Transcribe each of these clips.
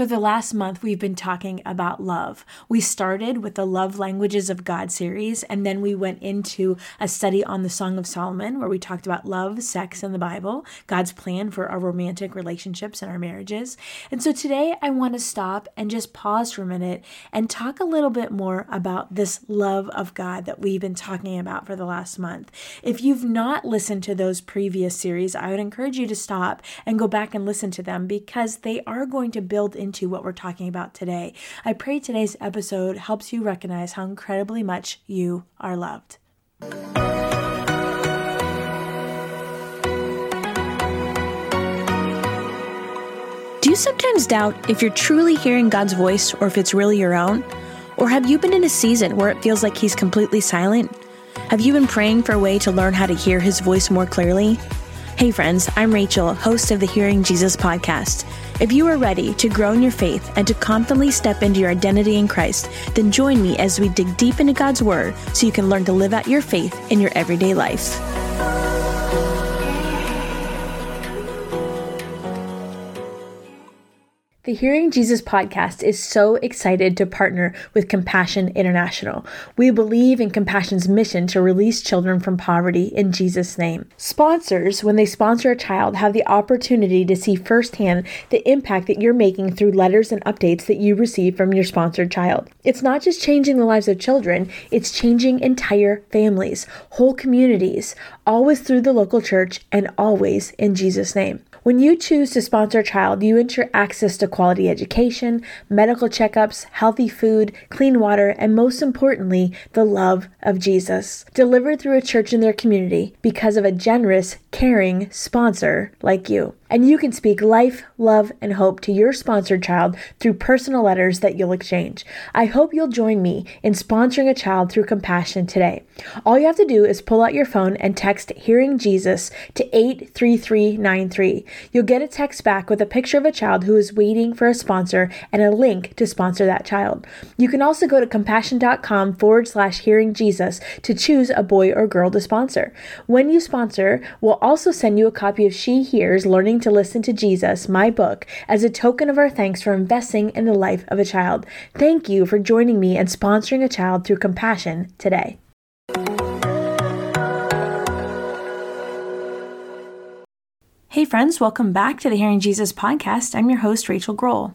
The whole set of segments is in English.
For the last month, we've been talking about love. We started with the Love Languages of God series, and then we went into a study on the Song of Solomon, where we talked about love, sex, and the Bible, God's plan for our romantic relationships and our marriages. And so today, I want to stop and just pause for a minute and talk a little bit more about this love of God that we've been talking about for the last month. If you've not listened to those previous series, I would encourage you to stop and go back and listen to them because they are going to build into what we're talking about today. I pray today's episode helps you recognize how incredibly much you are loved. Do you sometimes doubt if you're truly hearing God's voice or if it's really your own? Or have you been in a season where it feels like He's completely silent? Have you been praying for a way to learn how to hear His voice more clearly? Hey, friends, I'm Rachael, host of the Hearing Jesus podcast. If you are ready to grow in your faith and to confidently step into your identity in Christ, then join me as we dig deep into God's Word so you can learn to live out your faith in your everyday life. The Hearing Jesus podcast is so excited to partner with Compassion International. We believe in Compassion's mission to release children from poverty in Jesus' name. Sponsors, when they sponsor a child, have the opportunity to see firsthand the impact that you're making through letters and updates that you receive from your sponsored child. It's not just changing the lives of children, it's changing entire families, whole communities, always through the local church and always in Jesus' name. When you choose to sponsor a child, you ensure access to quality education, medical checkups, healthy food, clean water, and most importantly, the love of Jesus, delivered through a church in their community because of a generous, caring sponsor like you. And you can speak life, love, and hope to your sponsored child through personal letters that you'll exchange. I hope you'll join me in sponsoring a child through compassion today. All you have to do is pull out your phone and text Hearing Jesus to 83393. You'll get a text back with a picture of a child who is waiting for a sponsor and a link to sponsor that child. You can also go to compassion.com forward slash hearing Jesus to choose a boy or girl to sponsor. When you sponsor, we'll also send you a copy of She Hears Learning to Listen to Jesus, my book, as a token of our thanks for investing in the life of a child. Thank you for joining me and sponsoring a child through compassion today. Hey, friends, welcome back to the Hearing Jesus podcast. I'm your host, Rachael Groll.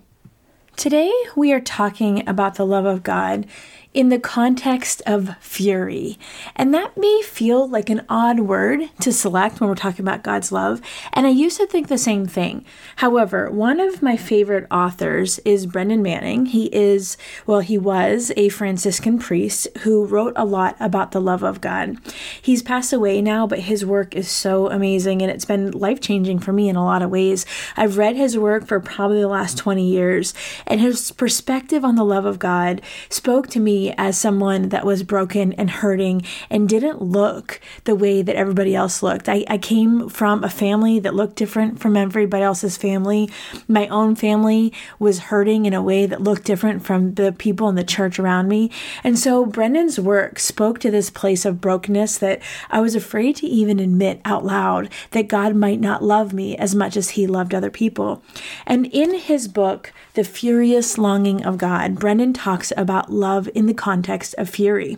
Today, we are talking about the love of God in the context of fury. And that may feel like an odd word to select when we're talking about God's love. And I used to think the same thing. However, one of my favorite authors is Brennan Manning. He is, well, he was a Franciscan priest who wrote a lot about the love of God. He's passed away now, but his work is so amazing and it's been life changing for me in a lot of ways. I've read his work for probably the last 20 years, and his perspective on the love of God spoke to me as someone that was broken and hurting and didn't look the way that everybody else looked. I, I came from a family that looked different from everybody else's family. My own family was hurting in a way that looked different from the people in the church around me. And so Brennan's work spoke to this place of brokenness that I was afraid to even admit out loud that God might not love me as much as he loved other people. And in his book, The Furious Longing of God, Brendan talks about love in the context of fury.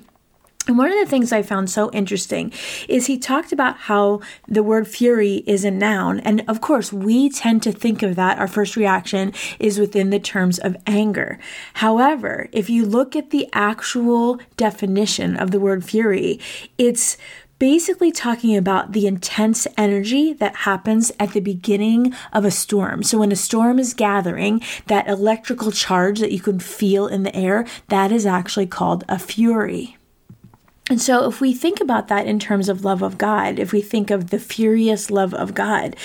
And one of the things I found so interesting is he talked about how the word fury is a noun. And of course, we tend to think of that. Our first reaction is within the terms of anger. However, if you look at the actual definition of the word fury, it's basically talking about the intense energy that happens at the beginning of a storm. So when a storm is gathering, that electrical charge that you can feel in the air, that is actually called a fury. And so, if we think about that in terms of love of God, if we think of the furious love of God,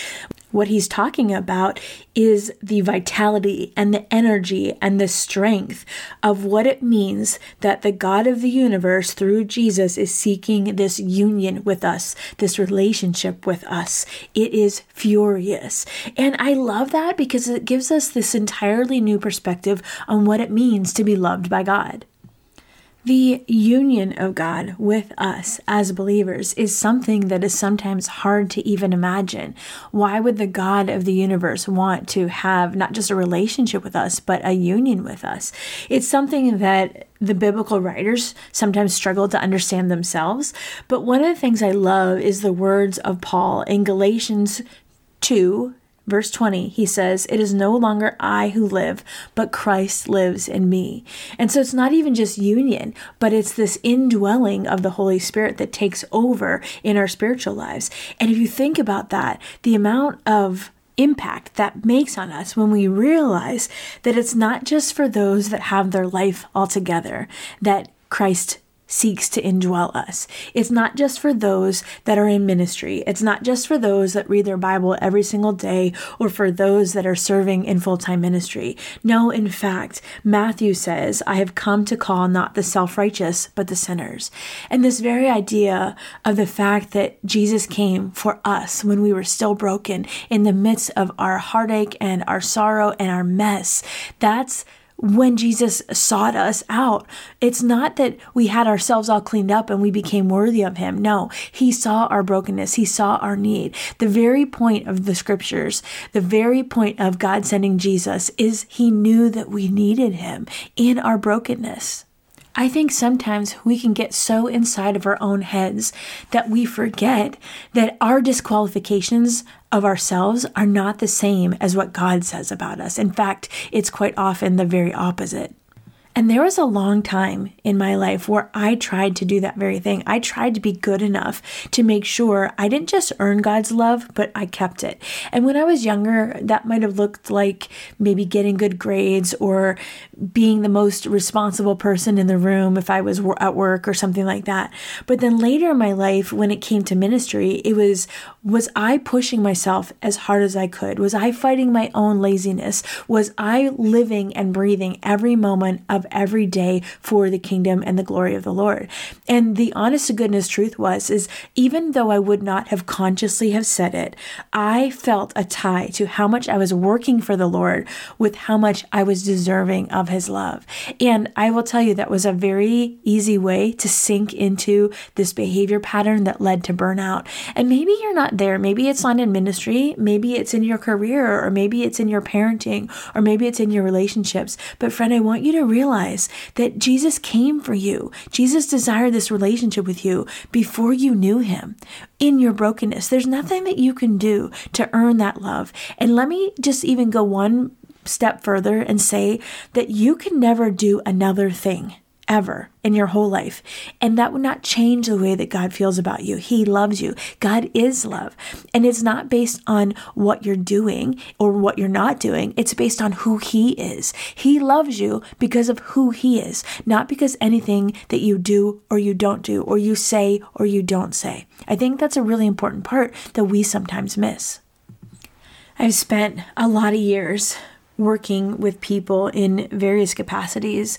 what he's talking about is the vitality and the energy and the strength of what it means that the God of the universe, through Jesus, is seeking this union with us, this relationship with us. It is furious. And I love that because it gives us this entirely new perspective on what it means to be loved by God. The union of God with us as believers is something that is sometimes hard to even imagine. Why would the God of the universe want to have not just a relationship with us, but a union with us? It's something that the biblical writers sometimes struggle to understand themselves. But one of the things I love is the words of Paul in Galatians 2 Verse 20, he says, It is no longer I who live, but Christ lives in me. And so it's not even just union, but it's this indwelling of the Holy Spirit that takes over in our spiritual lives. And if you think about that, the amount of impact that makes on us when we realize that it's not just for those that have their life all together, that Christ seeks to indwell us. It's not just for those that are in ministry. It's not just for those that read their Bible every single day or for those that are serving in full time ministry. No, in fact, Matthew says, I have come to call not the self righteous, but the sinners. And this very idea of the fact that Jesus came for us when we were still broken in the midst of our heartache and our sorrow and our mess, that's when Jesus sought us out. It's not that we had ourselves all cleaned up and we became worthy of Him. No, He saw our brokenness, He saw our need. The very point of the scriptures, the very point of God sending Jesus is He knew that we needed Him in our brokenness. I think sometimes we can get so inside of our own heads that we forget that our disqualifications of ourselves are not the same as what God says about us. In fact, it's quite often the very opposite. And there was a long time in my life where I tried to do that very thing. I tried to be good enough to make sure I didn't just earn God's love, but I kept it. And when I was younger, that might have looked like maybe getting good grades or being the most responsible person in the room if I was at work or something like that. But then later in my life, when it came to ministry, it was was I pushing myself as hard as I could? Was I fighting my own laziness? Was I living and breathing every moment of every day for the kingdom and the glory of the Lord? And the honest to goodness truth was is even though I would not have consciously have said it, I felt a tie to how much I was working for the Lord with how much I was deserving of his love. And I will tell you that was a very easy way to sink into this behavior pattern that led to burnout. And maybe you're not there. Maybe it's not in ministry, maybe it's in your career, or maybe it's in your parenting, or maybe it's in your relationships. But, friend, I want you to realize that Jesus came for you. Jesus desired this relationship with you before you knew him in your brokenness. There's nothing that you can do to earn that love. And let me just even go one step further and say that you can never do another thing ever in your whole life. And that would not change the way that God feels about you. He loves you. God is love. And it's not based on what you're doing or what you're not doing, it's based on who He is. He loves you because of who He is, not because anything that you do or you don't do, or you say or you don't say. I think that's a really important part that we sometimes miss. I've spent a lot of years working with people in various capacities,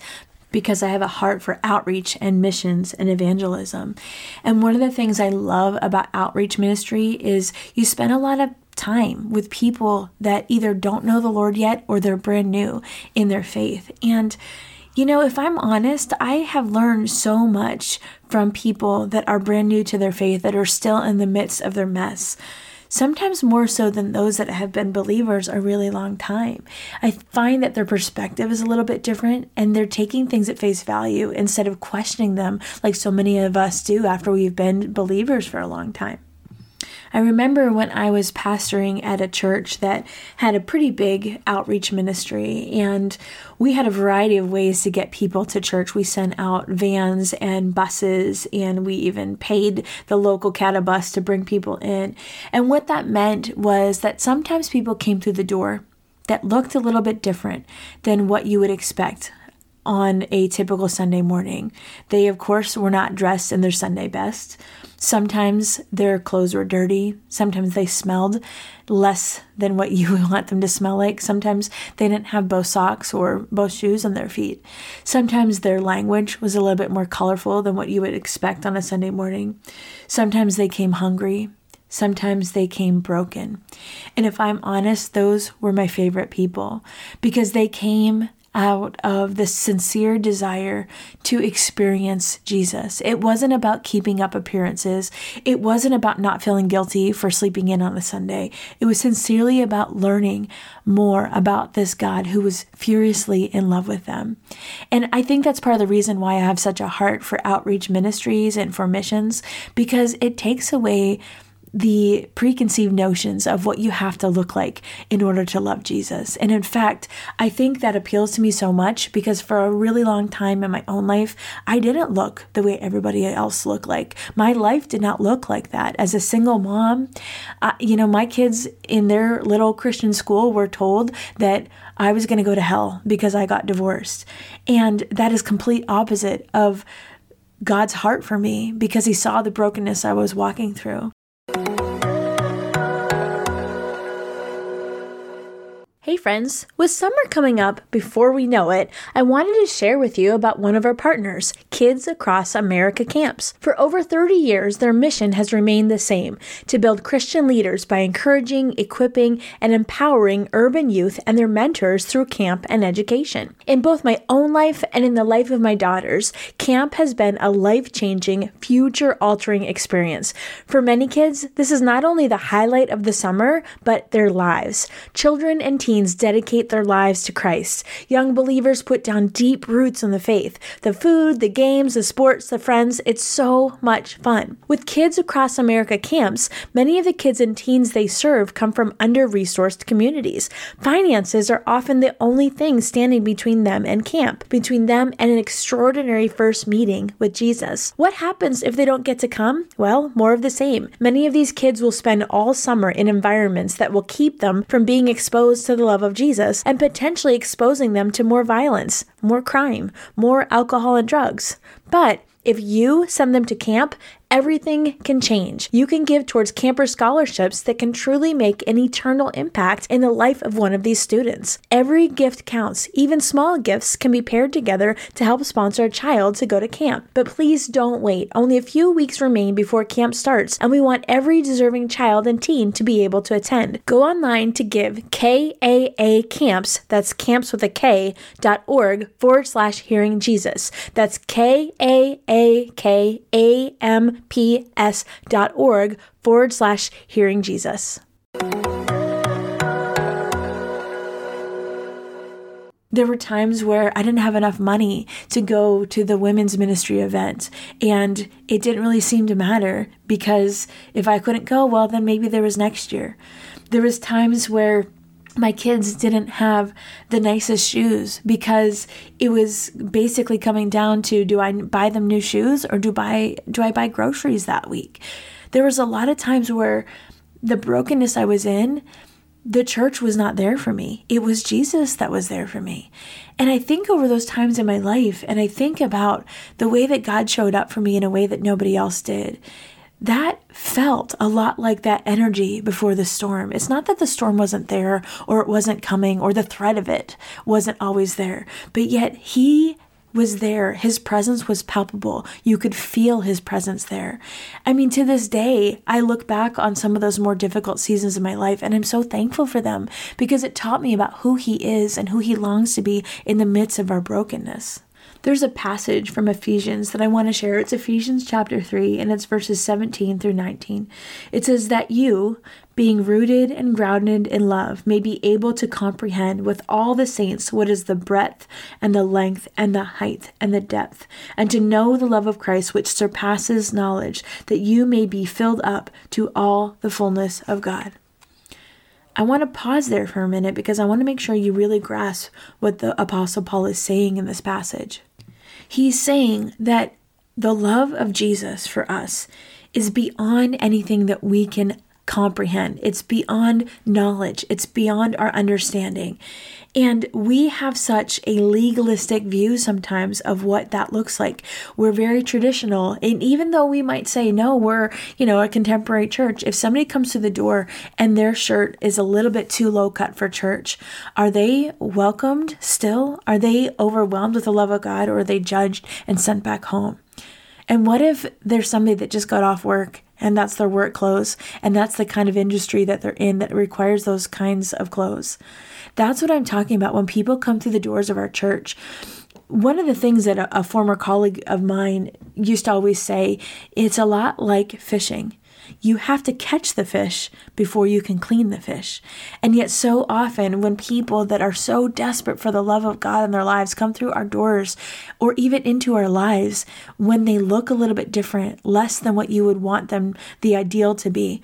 because I have a heart for outreach and missions and evangelism. And one of the things I love about outreach ministry is you spend a lot of time with people that either don't know the Lord yet or they're brand new in their faith. And you know, if I'm honest, I have learned so much from people that are brand new to their faith, that are still in the midst of their mess sometimes more so than those that have been believers a really long time. I find that their perspective is a little bit different and they're taking things at face value instead of questioning them like so many of us do after we've been believers for a long time. I remember when I was pastoring at a church that had a pretty big outreach ministry, and we had a variety of ways to get people to church. We sent out vans and buses, and we even paid the local CATA bus to bring people in. And what that meant was that sometimes people came through the door that looked a little bit different than what you would expect on a typical Sunday morning. They, of course, were not dressed in their Sunday best. Sometimes their clothes were dirty. Sometimes they smelled less than what you want them to smell like. Sometimes they didn't have both socks or both shoes on their feet. Sometimes their language was a little bit more colorful than what you would expect on a Sunday morning. Sometimes they came hungry. Sometimes they came broken. And if I'm honest, those were my favorite people because they came out of the sincere desire to experience Jesus. It wasn't about keeping up appearances. It wasn't about not feeling guilty for sleeping in on a Sunday. It was sincerely about learning more about this God who was furiously in love with them. And I think that's part of the reason why I have such a heart for outreach ministries and for missions because it takes away the preconceived notions of what you have to look like in order to love Jesus. And in fact, I think that appeals to me so much because for a really long time in my own life, I didn't look the way everybody else looked like. My life did not look like that. As a single mom, you know, my kids in their little Christian school were told that I was going to go to hell because I got divorced. And that is complete opposite of God's heart for me because he saw the brokenness I was walking through you. Hey friends, with summer coming up before we know it, I wanted to share with you about one of our partners, Kids Across America Camps. For over 30 years, their mission has remained the same to build Christian leaders by encouraging, equipping, and empowering urban youth and their mentors through camp and education. In both my own life and in the life of my daughters, camp has been a life changing, future altering experience. For many kids, this is not only the highlight of the summer, but their lives. Children and teens teens dedicate their lives to Christ. Young believers put down deep roots in the faith. The food, the games, the sports, the friends, it's so much fun. With Kids Across America camps, many of the kids and teens they serve come from under resourced communities. Finances are often the only thing standing between them and camp, between them and an extraordinary first meeting with Jesus. What happens if they don't get to come? Well, more of the same. Many of these kids will spend all summer in environments that will keep them from being exposed to the the love of Jesus and potentially exposing them to more violence, more crime, more alcohol and drugs. But if you send them to camp everything can change. You can give towards camper scholarships that can truly make an eternal impact in the life of one of these students. Every gift counts. Even small gifts can be paired together to help sponsor a child to go to camp. But please don't wait. Only a few weeks remain before camp starts, and we want every deserving child and teen to be able to attend. Go online to give KAA Camps, that's camps with a K, dot org forward slash hearing Jesus. That's K A A K A M ps.org forward slash hearing Jesus. there were times where I didn't have enough money to go to the women's ministry event. And it didn't really seem to matter because if I couldn't go, well, then maybe there was next year. There was times where my kids didn't have the nicest shoes because it was basically coming down to do I buy them new shoes or do buy do I buy groceries that week. There was a lot of times where the brokenness I was in, the church was not there for me. It was Jesus that was there for me. And I think over those times in my life and I think about the way that God showed up for me in a way that nobody else did that felt a lot like that energy before the storm. It's not that the storm wasn't there or it wasn't coming or the threat of it wasn't always there, but yet he was there. His presence was palpable. You could feel his presence there. I mean, to this day, I look back on some of those more difficult seasons of my life and I'm so thankful for them because it taught me about who he is and who he longs to be in the midst of our brokenness. There's a passage from Ephesians that I want to share. It's Ephesians chapter 3, and it's verses 17 through 19. It says that you, being rooted and grounded in love, may be able to comprehend with all the saints what is the breadth and the length and the height and the depth, and to know the love of Christ which surpasses knowledge, that you may be filled up to all the fullness of God. I want to pause there for a minute because I want to make sure you really grasp what the Apostle Paul is saying in this passage. He's saying that the love of Jesus for us is beyond anything that we can comprehend. It's beyond knowledge, it's beyond our understanding. And we have such a legalistic view sometimes of what that looks like. We're very traditional. And even though we might say, no, we're, you know, a contemporary church, if somebody comes to the door and their shirt is a little bit too low cut for church, are they welcomed still? Are they overwhelmed with the love of God or are they judged and sent back home? And what if there's somebody that just got off work and that's their work clothes, and that's the kind of industry that they're in that requires those kinds of clothes. That's what I'm talking about when people come through the doors of our church. One of the things that a, a former colleague of mine used to always say, it's a lot like fishing you have to catch the fish before you can clean the fish. And yet, so often, when people that are so desperate for the love of God in their lives come through our doors or even into our lives, when they look a little bit different, less than what you would want them, the ideal to be,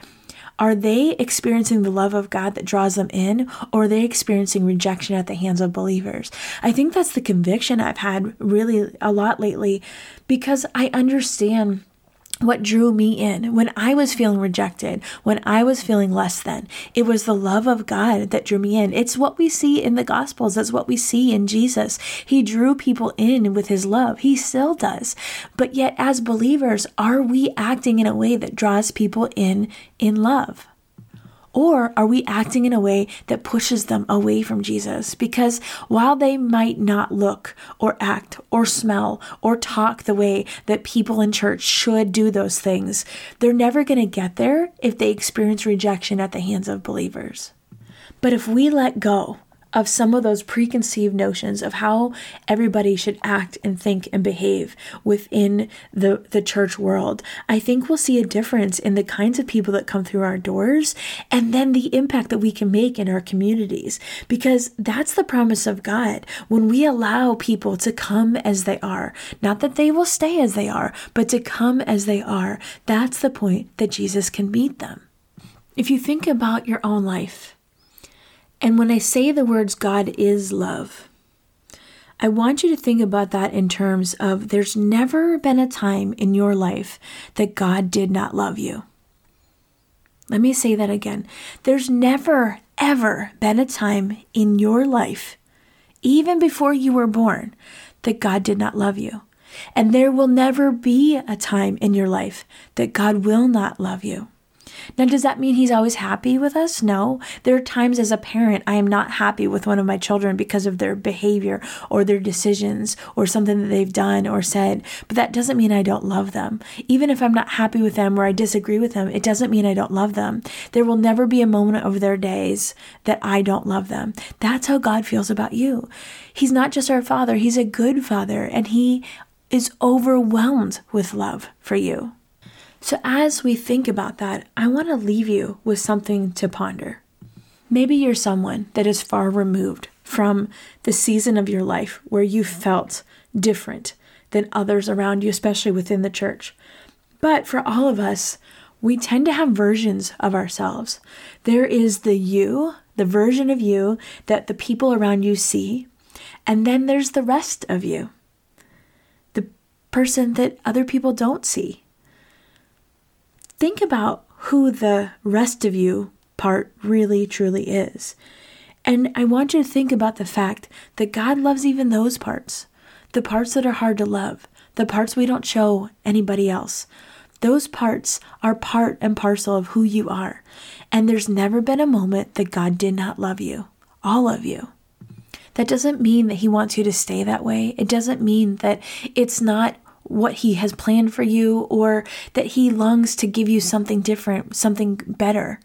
are they experiencing the love of God that draws them in, or are they experiencing rejection at the hands of believers? I think that's the conviction I've had really a lot lately because I understand what drew me in when I was feeling rejected, when I was feeling less than. It was the love of God that drew me in. It's what we see in the Gospels. That's what we see in Jesus. He drew people in with his love. He still does. But yet, as believers, are we acting in a way that draws people in in love? Or are we acting in a way that pushes them away from Jesus? Because while they might not look or act or smell or talk the way that people in church should do those things, they're never going to get there if they experience rejection at the hands of believers. But if we let go of some of those preconceived notions of how everybody should act and think and behave within the, the church world, I think we'll see a difference in the kinds of people that come through our doors and then the impact that we can make in our communities. Because that's the promise of God. When we allow people to come as they are, not that they will stay as they are, but to come as they are, that's the point that Jesus can meet them. If you think about your own life, and when I say the words God is love, I want you to think about that in terms of there's never been a time in your life that God did not love you. Let me say that again. There's never, ever been a time in your life, even before you were born, that God did not love you. And there will never be a time in your life that God will not love you. Now, does that mean he's always happy with us? No. There are times as a parent I am not happy with one of my children because of their behavior or their decisions or something that they've done or said, but that doesn't mean I don't love them. Even if I'm not happy with them or I disagree with them, it doesn't mean I don't love them. There will never be a moment of their days that I don't love them. That's how God feels about you. He's not just our father, he's a good father and he is overwhelmed with love for you. So, as we think about that, I want to leave you with something to ponder. Maybe you're someone that is far removed from the season of your life where you felt different than others around you, especially within the church. But for all of us, we tend to have versions of ourselves. There is the you, the version of you that the people around you see, and then there's the rest of you, the person that other people don't see think about who the rest of you part really truly is. And I want you to think about the fact that God loves even those parts, the parts that are hard to love, the parts we don't show anybody else. Those parts are part and parcel of who you are. And there's never been a moment that God did not love you, all of you. That doesn't mean that He wants you to stay that way. It doesn't mean that it's not what he has planned for you or that he longs to give you something different, something better.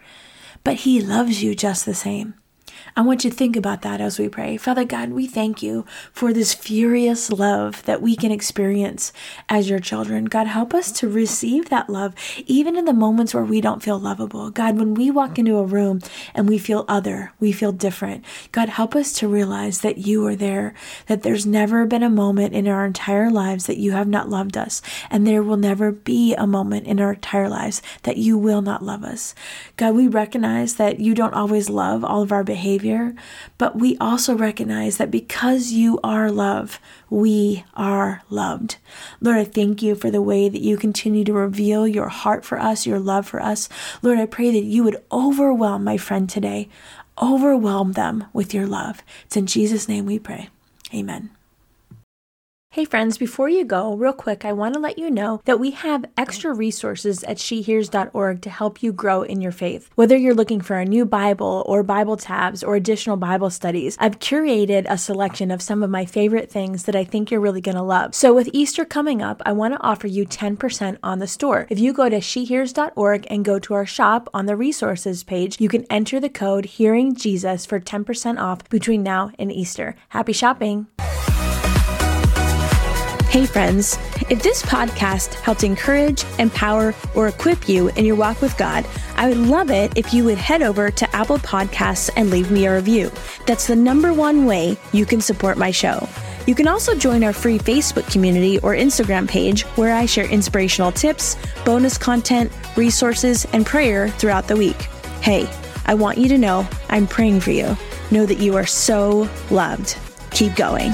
But he loves you just the same. I want you to think about that as we pray. Father God, we thank you for this furious love that we can experience as your children. God, help us to receive that love, even in the moments where we don't feel lovable. God, when we walk into a room and we feel other, we feel different. God, help us to realize that you are there, that there's never been a moment in our entire lives that you have not loved us, and there will never be a moment in our entire lives that you will not love us. God, we recognize that you don't always love all of our behavior Savior, but we also recognize that because you are love, we are loved. Lord, I thank you for the way that you continue to reveal your heart for us, your love for us. Lord, I pray that you would overwhelm my friend today, overwhelm them with your love. It's in Jesus' name we pray. Amen. Hey friends, before you go, real quick, I want to let you know that we have extra resources at shehears.org to help you grow in your faith. Whether you're looking for a new Bible or Bible tabs or additional Bible studies, I've curated a selection of some of my favorite things that I think you're really going to love. So with Easter coming up, I want to offer you 10% on the store. If you go to shehears.org and go to our shop on the resources page, you can enter the code Hearing Jesus for 10% off between now and Easter. Happy shopping! Hey, friends. If this podcast helped encourage, empower, or equip you in your walk with God, I would love it if you would head over to Apple Podcasts and leave me a review. That's the number one way you can support my show. You can also join our free Facebook community or Instagram page where I share inspirational tips, bonus content, resources, and prayer throughout the week. Hey, I want you to know I'm praying for you. Know that you are so loved. Keep going.